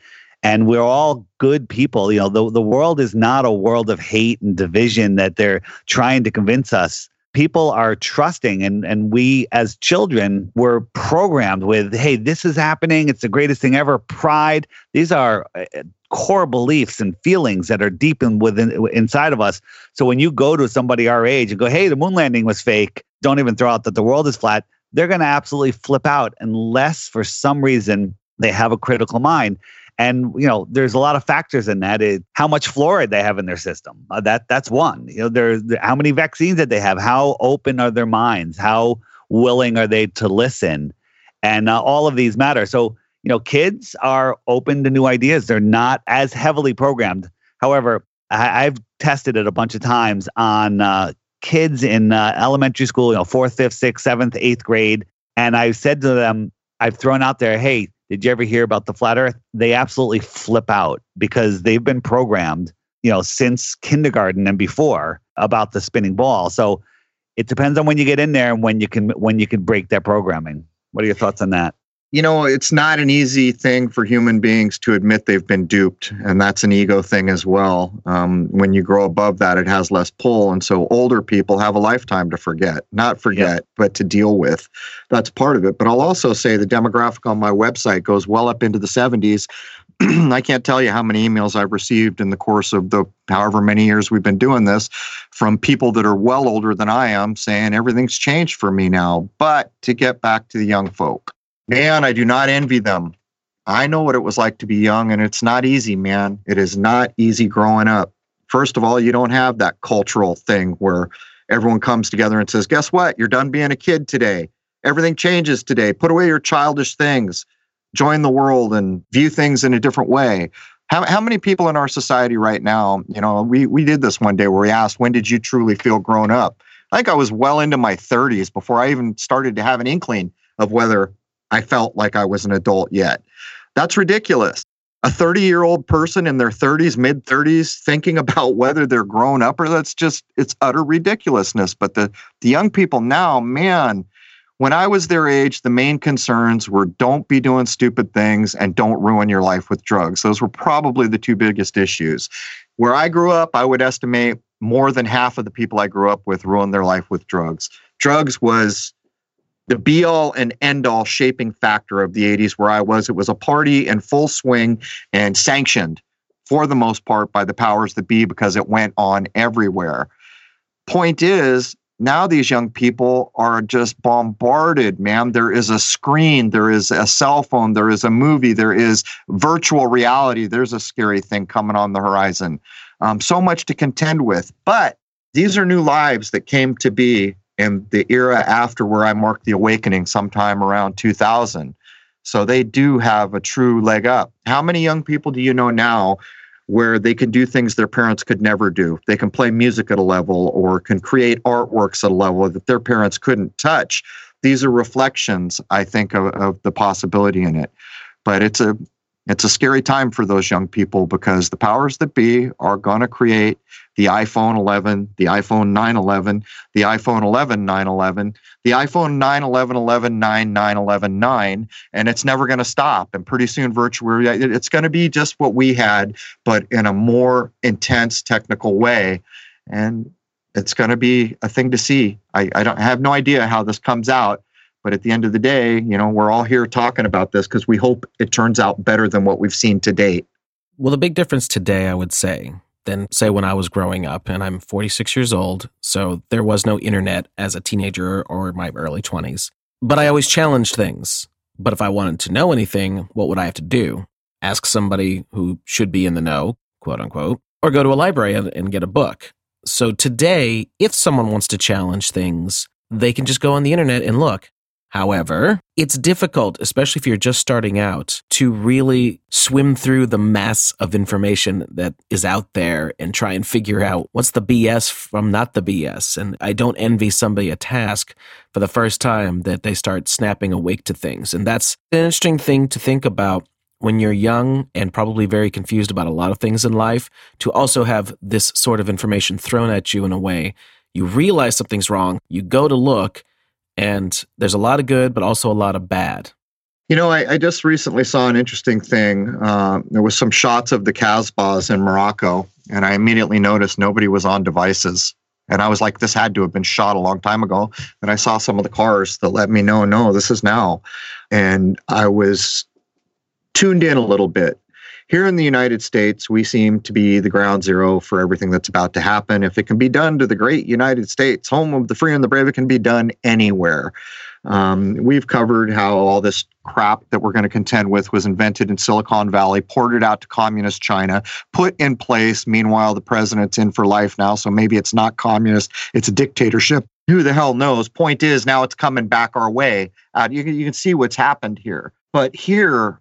and we're all good people. You know, the, the world is not a world of hate and division that they're trying to convince us people are trusting and and we as children were programmed with hey this is happening. It's the greatest thing ever. Pride. These are uh, core beliefs and feelings that are deep in within inside of us. So when you go to somebody our age and go hey the moon landing was fake. Don't even throw out that the world is flat. They're going to absolutely flip out unless for some reason they have a critical mind and you know, there's a lot of factors in that. It, how much fluoride they have in their system. Uh, that that's one. You know, there's how many vaccines that they have. How open are their minds? How willing are they to listen? And uh, all of these matter. So you know, kids are open to new ideas. They're not as heavily programmed. However, I, have tested it a bunch of times on uh, kids in uh, elementary school. You know, fourth, fifth, sixth, seventh, eighth grade, and I've said to them, I've thrown out there, hey did you ever hear about the flat earth? They absolutely flip out because they've been programmed, you know, since kindergarten and before about the spinning ball. So it depends on when you get in there and when you can when you can break that programming. What are your thoughts on that? You know, it's not an easy thing for human beings to admit they've been duped, and that's an ego thing as well. Um, when you grow above that, it has less pull, and so older people have a lifetime to forget, not forget, yeah. but to deal with. That's part of it. But I'll also say the demographic on my website goes well up into the 70s. I can't tell you how many emails I've received in the course of the however many years we've been doing this from people that are well older than I am saying everything's changed for me now. But to get back to the young folk, Man, I do not envy them. I know what it was like to be young, and it's not easy, man. It is not easy growing up. First of all, you don't have that cultural thing where everyone comes together and says, Guess what? You're done being a kid today. Everything changes today. Put away your childish things, join the world, and view things in a different way. How, how many people in our society right now, you know, we, we did this one day where we asked, When did you truly feel grown up? I think I was well into my 30s before I even started to have an inkling of whether I felt like I was an adult yet. That's ridiculous. A 30 year old person in their 30s, mid 30s, thinking about whether they're grown up or that's just, it's utter ridiculousness. But the, the young people now, man, when I was their age, the main concerns were don't be doing stupid things and don't ruin your life with drugs. Those were probably the two biggest issues. Where I grew up, I would estimate more than half of the people I grew up with ruined their life with drugs. Drugs was the be all and end all shaping factor of the 80s where I was. It was a party in full swing and sanctioned for the most part by the powers that be because it went on everywhere. Point is, now these young people are just bombarded, man. There is a screen, there is a cell phone, there is a movie, there is virtual reality. There's a scary thing coming on the horizon. Um, so much to contend with. But these are new lives that came to be in the era after where I marked the awakening sometime around 2000. So they do have a true leg up. How many young people do you know now where they can do things their parents could never do? They can play music at a level or can create artworks at a level that their parents couldn't touch. These are reflections, I think, of, of the possibility in it. But it's a it's a scary time for those young people because the powers that be are going to create the iPhone 11, the iPhone 911, the iPhone 11 911, the iPhone 911 11 9 911 9, and it's never going to stop. And pretty soon, virtual reality, it's going to be just what we had, but in a more intense technical way. And it's going to be a thing to see. I, I don't I have no idea how this comes out, but at the end of the day, you know, we're all here talking about this because we hope it turns out better than what we've seen to date. Well, the big difference today, I would say, than, say, when I was growing up, and I'm 46 years old, so there was no internet as a teenager or my early 20s. But I always challenged things. But if I wanted to know anything, what would I have to do? Ask somebody who should be in the know, quote unquote, or go to a library and, and get a book. So today, if someone wants to challenge things, they can just go on the internet and look. However, it's difficult, especially if you're just starting out, to really swim through the mass of information that is out there and try and figure out what's the BS from not the BS. And I don't envy somebody a task for the first time that they start snapping awake to things. And that's an interesting thing to think about when you're young and probably very confused about a lot of things in life, to also have this sort of information thrown at you in a way you realize something's wrong, you go to look, and there's a lot of good, but also a lot of bad. You know, I, I just recently saw an interesting thing. Uh, there was some shots of the Casbahs in Morocco, and I immediately noticed nobody was on devices. And I was like, this had to have been shot a long time ago. And I saw some of the cars that let me know, no, this is now. And I was tuned in a little bit. Here in the United States, we seem to be the ground zero for everything that's about to happen. If it can be done to the great United States, home of the free and the brave, it can be done anywhere. Um, we've covered how all this crap that we're going to contend with was invented in Silicon Valley, ported out to communist China, put in place. Meanwhile, the president's in for life now, so maybe it's not communist, it's a dictatorship. Who the hell knows? Point is, now it's coming back our way. Uh, you, you can see what's happened here. But here,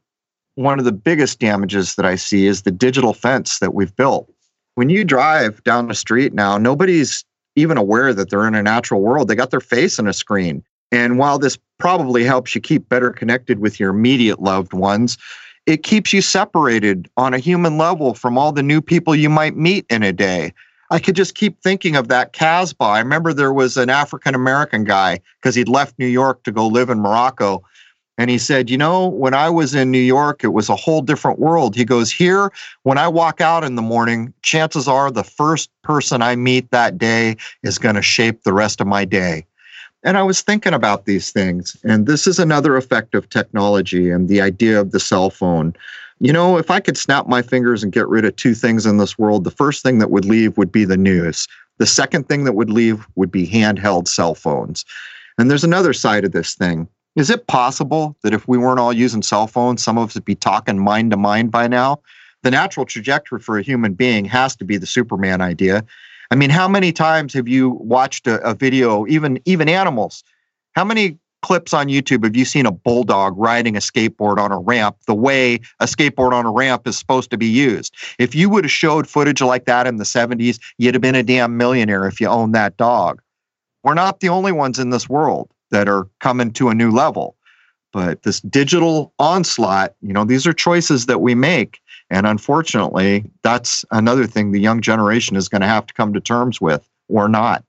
one of the biggest damages that I see is the digital fence that we've built. When you drive down the street now, nobody's even aware that they're in a natural world. They got their face in a screen. And while this probably helps you keep better connected with your immediate loved ones, it keeps you separated on a human level from all the new people you might meet in a day. I could just keep thinking of that Casbah. I remember there was an African American guy because he'd left New York to go live in Morocco and he said, You know, when I was in New York, it was a whole different world. He goes, Here, when I walk out in the morning, chances are the first person I meet that day is going to shape the rest of my day. And I was thinking about these things. And this is another effect of technology and the idea of the cell phone. You know, if I could snap my fingers and get rid of two things in this world, the first thing that would leave would be the news. The second thing that would leave would be handheld cell phones. And there's another side of this thing is it possible that if we weren't all using cell phones, some of us would be talking mind to mind by now? The natural trajectory for a human being has to be the Superman idea. I mean, how many times have you watched a, a video, even even animals? How many clips on YouTube have you seen a bulldog riding a skateboard on a ramp the way a skateboard on a ramp is supposed to be used? If you would have showed footage like that in the 70s, you'd have been a damn millionaire if you owned that dog. We're not the only ones in this world that are coming to a new level. But this digital onslaught, you know, these are choices that we make. And unfortunately, that's another thing the young generation is going to have to come to terms with or not.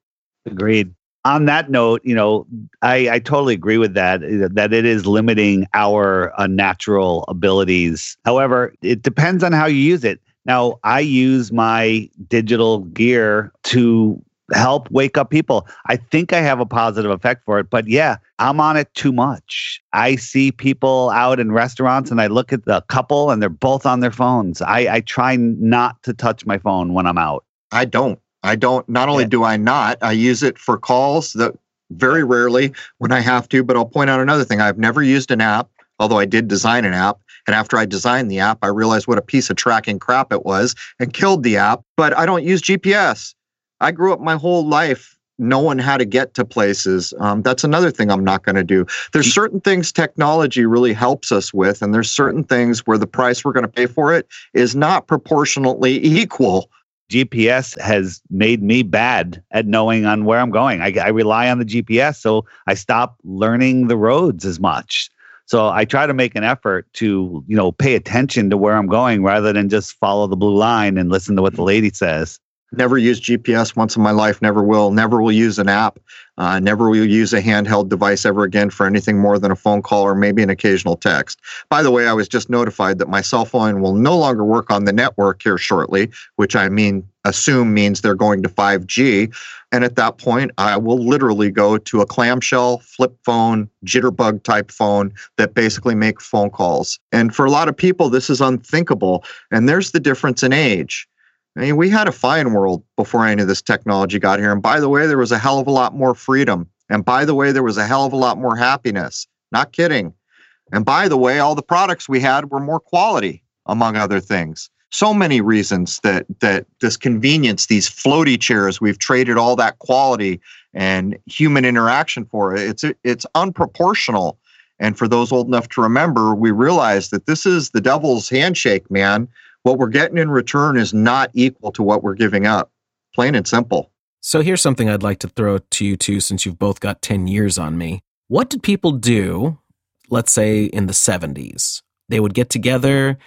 Agreed. On that note, you know, I, I totally agree with that, that it is limiting our uh, natural abilities. However, it depends on how you use it. Now, I use my digital gear to help wake up people. I think I have a positive effect for it, but yeah, I'm on it too much. I see people out in restaurants and I look at the couple and they're both on their phones. I, I try not to touch my phone when I'm out. I don't. I don't, not only Yeah. do I not, I use it for calls that very rarely when I have to. But I'll point out another thing I've never used an app, although I did design an app. And after I designed the app, I realized what a piece of tracking crap it was and killed the app. But I don't use GPS. I grew up my whole life knowing how to get to places. Um, that's another thing I'm not going to do. There's certain things technology really helps us with, and there's certain things where the price we're going to pay for it is not proportionately equal. GPS has made me bad at knowing on where I'm going. I, I rely on the GPS, so I stop learning the roads as much. So I try to make an effort to, you know, pay attention to where I'm going rather than just follow the blue line and listen to what the lady says. Never used GPS once in my life, never will. Never will use an app. Uh, never will use a handheld device ever again for anything more than a phone call or maybe an occasional text. By the way, I was just notified that my cell phone will no longer work on the network here shortly, which I mean, assume means they're going to 5G. And at that point, I will literally go to a clamshell, flip phone, jitterbug type phone that basically make phone calls. And for a lot of people, this is unthinkable. And there's the difference in age. I mean, we had a fine world before any of this technology got here. And by the way, there was a hell of a lot more freedom. And by the way, there was a hell of a lot more happiness. Not kidding. And by the way, all the products we had were more quality, among other things. So many reasons that that this convenience, these floaty chairs, we've traded all that quality and human interaction for it. It's it's unproportional. And for those old enough to remember, we realize that this is the devil's handshake, man what we're getting in return is not equal to what we're giving up. Plain and simple. So here's something I'd like to throw to you too, since you've both got 10 years on me. What did people do, let's say in the 70s? They would get together,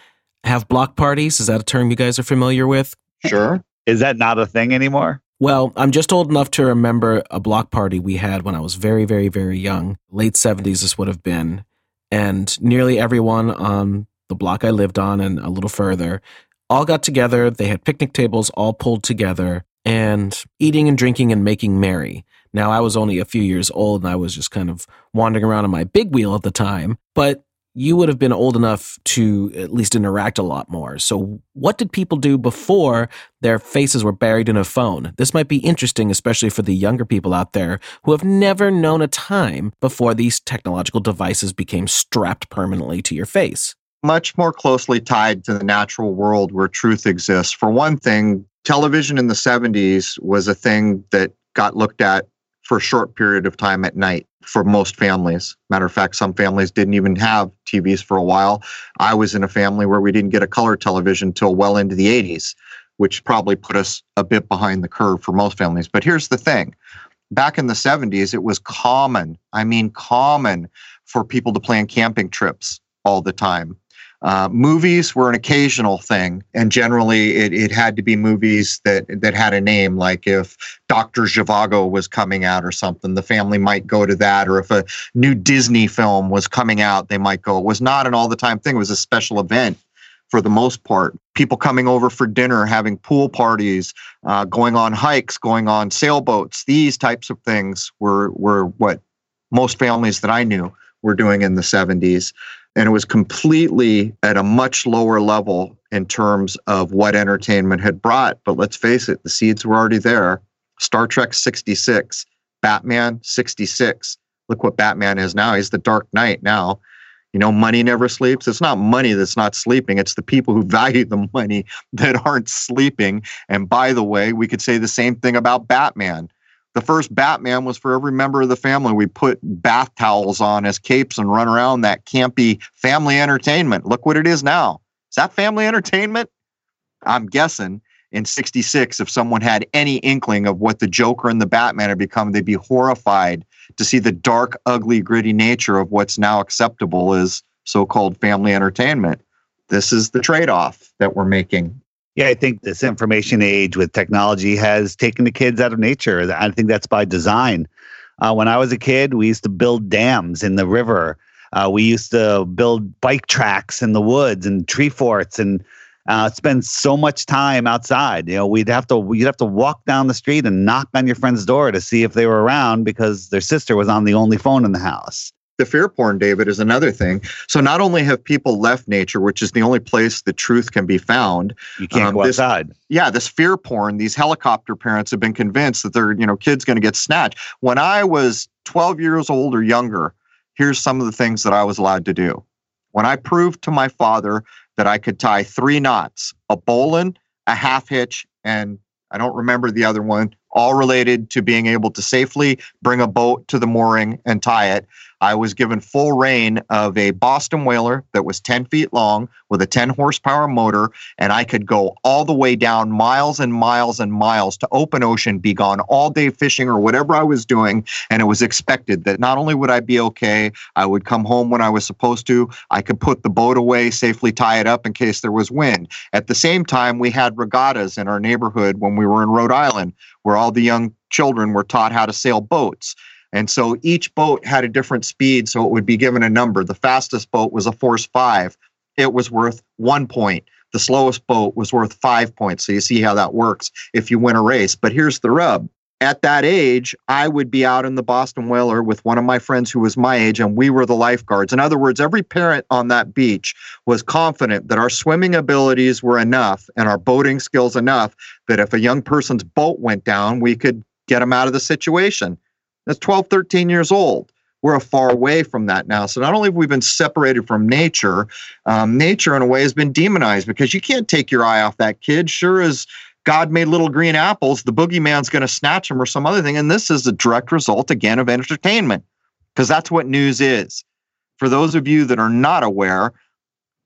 have block parties. Is that a term you guys are familiar with? Sure. Is that not a thing anymore? Well, I'm just old enough to remember a block party we had when I was very, very, very young. Late 70s, this would have been. And nearly everyone on the block I lived on and a little further, all got together. They had picnic tables all pulled together and eating and drinking and making merry. Now, I was only a few years old and I was just kind of wandering around on my big wheel at the time, but you would have been old enough to at least interact a lot more. So, what did people do before their faces were buried in a phone? This might be interesting, especially for the younger people out there who have never known a time before these technological devices became strapped permanently to your face much more closely tied to the natural world where truth exists. For one thing, television in the 70s was a thing that got looked at for a short period of time at night for most families. Matter of fact, some families didn't even have TVs for a while. I was in a family where we didn't get a color television till well into the 80s, which probably put us a bit behind the curve for most families. But here's the thing back in the 70s, it was common, I mean, common for people to plan camping trips all the time. Uh, movies were an occasional thing, and generally it, it had to be movies that that had a name. Like if Doctor Zhivago was coming out or something, the family might go to that. Or if a new Disney film was coming out, they might go. It was not an all the time thing. It was a special event for the most part. People coming over for dinner, having pool parties, uh, going on hikes, going on sailboats. These types of things were were what most families that I knew were doing in the 70s and it was completely at a much lower level in terms of what entertainment had brought. But let's face it, the seeds were already there. Star Trek 66, Batman 66. Look what Batman is now. He's the Dark Knight now. You know, money never sleeps. It's not money that's not sleeping. It's the people who value the money that aren't sleeping. And by the way, we could say the same thing about Batman the first Batman was for every member of the family. We put bath towels on as capes and run around that campy family entertainment. Look what it is now. Is that family entertainment? I'm guessing in 66, if someone had any inkling of what the Joker and the Batman had become, they'd be horrified to see the dark, ugly, gritty nature of what's now acceptable as so called family entertainment. This is the trade off that we're making. Yeah, I think this information age with technology has taken the kids out of nature. I think that's by design. Uh, when I was a kid, we used to build dams in the river. Uh, we used to build bike tracks in the woods and tree forts and uh, spend so much time outside. You know, we'd have to you'd have to walk down the street and knock on your friend's door to see if they were around because their sister was on the only phone in the house. The fear porn, David, is another thing. So not only have people left nature, which is the only place the truth can be found. You can't um, go this, outside. Yeah, this fear porn. These helicopter parents have been convinced that their you know kid's going to get snatched. When I was 12 years old or younger, here's some of the things that I was allowed to do. When I proved to my father that I could tie three knots, a bowline, a half hitch, and I don't remember the other one, all related to being able to safely bring a boat to the mooring and tie it. I was given full rein of a Boston whaler that was 10 feet long with a 10 horsepower motor, and I could go all the way down miles and miles and miles to open ocean, be gone all day fishing or whatever I was doing. And it was expected that not only would I be okay, I would come home when I was supposed to, I could put the boat away, safely tie it up in case there was wind. At the same time, we had regattas in our neighborhood when we were in Rhode Island, where all the young children were taught how to sail boats. And so each boat had a different speed, so it would be given a number. The fastest boat was a force five, it was worth one point. The slowest boat was worth five points. So you see how that works if you win a race. But here's the rub. At that age, I would be out in the Boston Whaler with one of my friends who was my age, and we were the lifeguards. In other words, every parent on that beach was confident that our swimming abilities were enough and our boating skills enough that if a young person's boat went down, we could get them out of the situation. That's 12, 13 years old. We're a far away from that now. So not only have we been separated from nature, um, nature in a way has been demonized because you can't take your eye off that kid. Sure as God made little green apples, the boogeyman's going to snatch them or some other thing. And this is a direct result, again, of entertainment because that's what news is. For those of you that are not aware,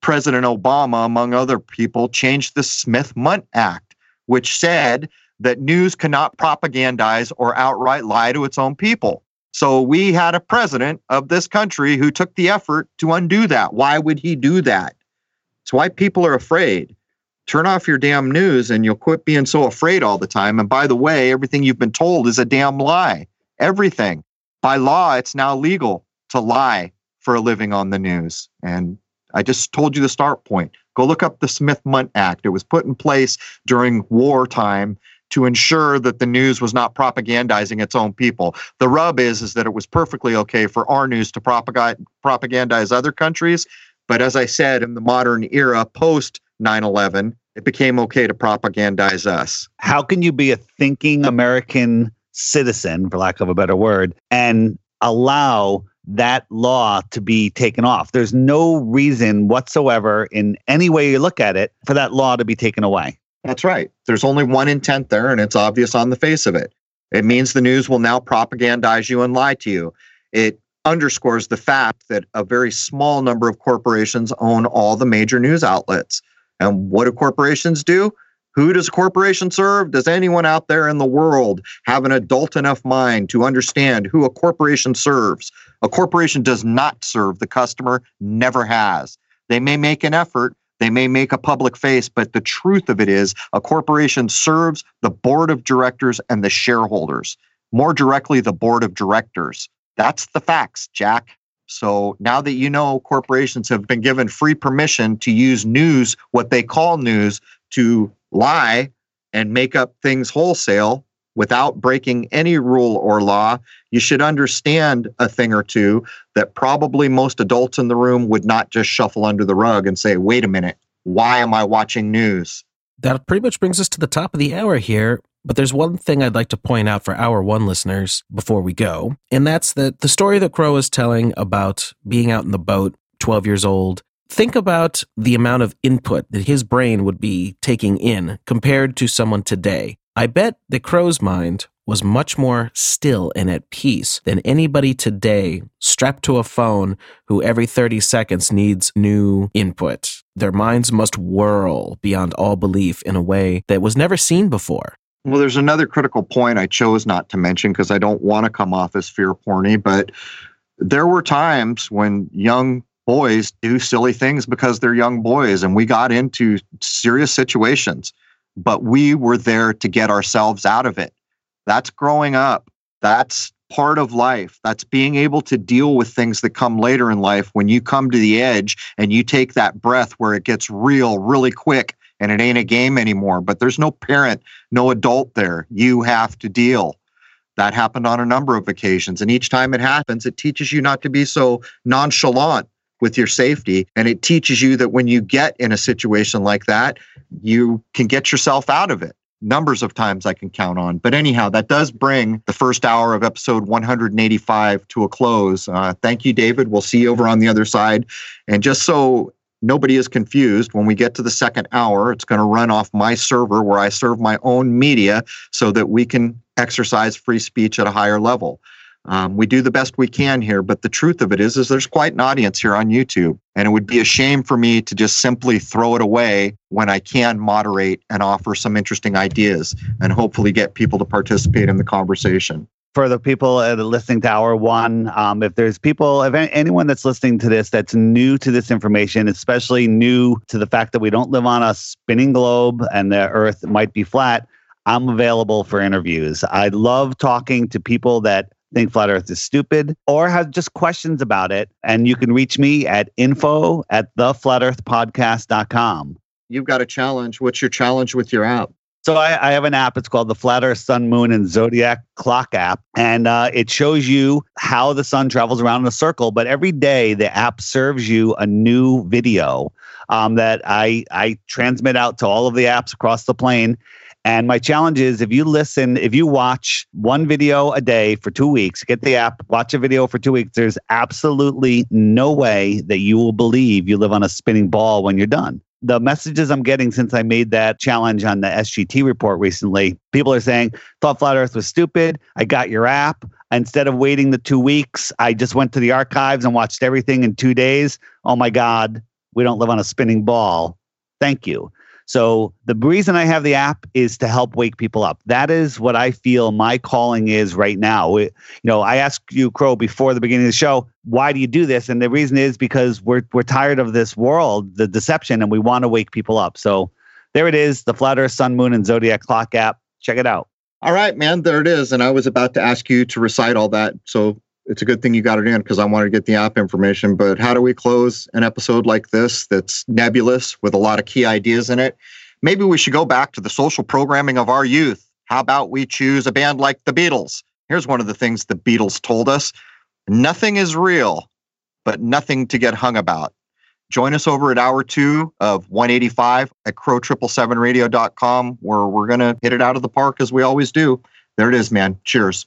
President Obama, among other people, changed the Smith Mundt Act, which said that news cannot propagandize or outright lie to its own people. So we had a president of this country who took the effort to undo that. Why would he do that? It's why people are afraid. Turn off your damn news and you'll quit being so afraid all the time. And by the way, everything you've been told is a damn lie. Everything. By law, it's now legal to lie for a living on the news. And I just told you the start point. Go look up the Smith Mundt Act. It was put in place during wartime to ensure that the news was not propagandizing its own people. The rub is, is that it was perfectly okay for our news to propagandize other countries. But as I said, in the modern era post 9 11, it became okay to propagandize us. How can you be a thinking American citizen, for lack of a better word, and allow that law to be taken off? There's no reason whatsoever, in any way you look at it, for that law to be taken away. That's right. There's only one intent there, and it's obvious on the face of it. It means the news will now propagandize you and lie to you. It underscores the fact that a very small number of corporations own all the major news outlets. And what do corporations do? Who does a corporation serve? Does anyone out there in the world have an adult enough mind to understand who a corporation serves? A corporation does not serve the customer, never has. They may make an effort, they may make a public face, but the truth of it is a corporation serves the board of directors and the shareholders, more directly, the board of directors. That's the facts, Jack. So now that you know corporations have been given free permission to use news, what they call news, to lie and make up things wholesale, without breaking any rule or law, you should understand a thing or two that probably most adults in the room would not just shuffle under the rug and say, wait a minute, why am I watching news? That pretty much brings us to the top of the hour here. But there's one thing I'd like to point out for our one listeners before we go, and that's that the story that Crow is telling about being out in the boat, 12 years old, think about the amount of input that his brain would be taking in compared to someone today I bet that Crow's mind was much more still and at peace than anybody today strapped to a phone who every 30 seconds needs new input. Their minds must whirl beyond all belief in a way that was never seen before. Well, there's another critical point I chose not to mention because I don't want to come off as fear porny, but there were times when young boys do silly things because they're young boys, and we got into serious situations but we were there to get ourselves out of it. That's growing up. That's part of life. That's being able to deal with things that come later in life when you come to the edge and you take that breath where it gets real really quick and it ain't a game anymore. But there's no parent, no adult there. You have to deal. That happened on a number of occasions. And each time it happens, it teaches you not to be so nonchalant with your safety. And it teaches you that when you get in a situation like that, you can get yourself out of it. Numbers of times I can count on. But anyhow, that does bring the first hour of episode 185 to a close. Uh, thank you, David. We'll see you over on the other side. And just so nobody is confused, when we get to the second hour, it's going to run off my server where I serve my own media so that we can exercise free speech at a higher level. Um, we do the best we can here, but the truth of it is, is there's quite an audience here on YouTube, and it would be a shame for me to just simply throw it away when I can moderate and offer some interesting ideas and hopefully get people to participate in the conversation. For the people uh, listening to Hour One, um, if there's people, if anyone that's listening to this that's new to this information, especially new to the fact that we don't live on a spinning globe and the Earth might be flat, I'm available for interviews. I love talking to people that think flat earth is stupid or have just questions about it. And you can reach me at info at theflatearthpodcast.com. You've got a challenge. What's your challenge with your app? So I, I, have an app. It's called the Flat Earth Sun, Moon, and Zodiac Clock app, and uh, it shows you how the sun travels around in a circle. But every day, the app serves you a new video um, that I I transmit out to all of the apps across the plane, and my challenge is if you listen, if you watch one video a day for two weeks, get the app, watch a video for two weeks, there's absolutely no way that you will believe you live on a spinning ball when you're done. The messages I'm getting since I made that challenge on the SGT report recently, people are saying, thought Flat Earth was stupid. I got your app. Instead of waiting the two weeks, I just went to the archives and watched everything in two days. Oh my God, we don't live on a spinning ball. Thank you. So the reason I have the app is to help wake people up. That is what I feel my calling is right now. you know, I asked you, Crow, before the beginning of the show, why do you do this? And the reason is because we're we're tired of this world, the deception, and we want to wake people up. So there it is, the Flat Earth, Sun, Moon, and Zodiac Clock app. Check it out. All right, man, there it is. And I was about to ask you to recite all that. So it's a good thing you got it in because I wanted to get the app information. But how do we close an episode like this that's nebulous with a lot of key ideas in it? Maybe we should go back to the social programming of our youth. How about we choose a band like the Beatles? Here's one of the things the Beatles told us nothing is real, but nothing to get hung about. Join us over at hour two of 185 at crow777radio.com, where we're going to hit it out of the park as we always do. There it is, man. Cheers.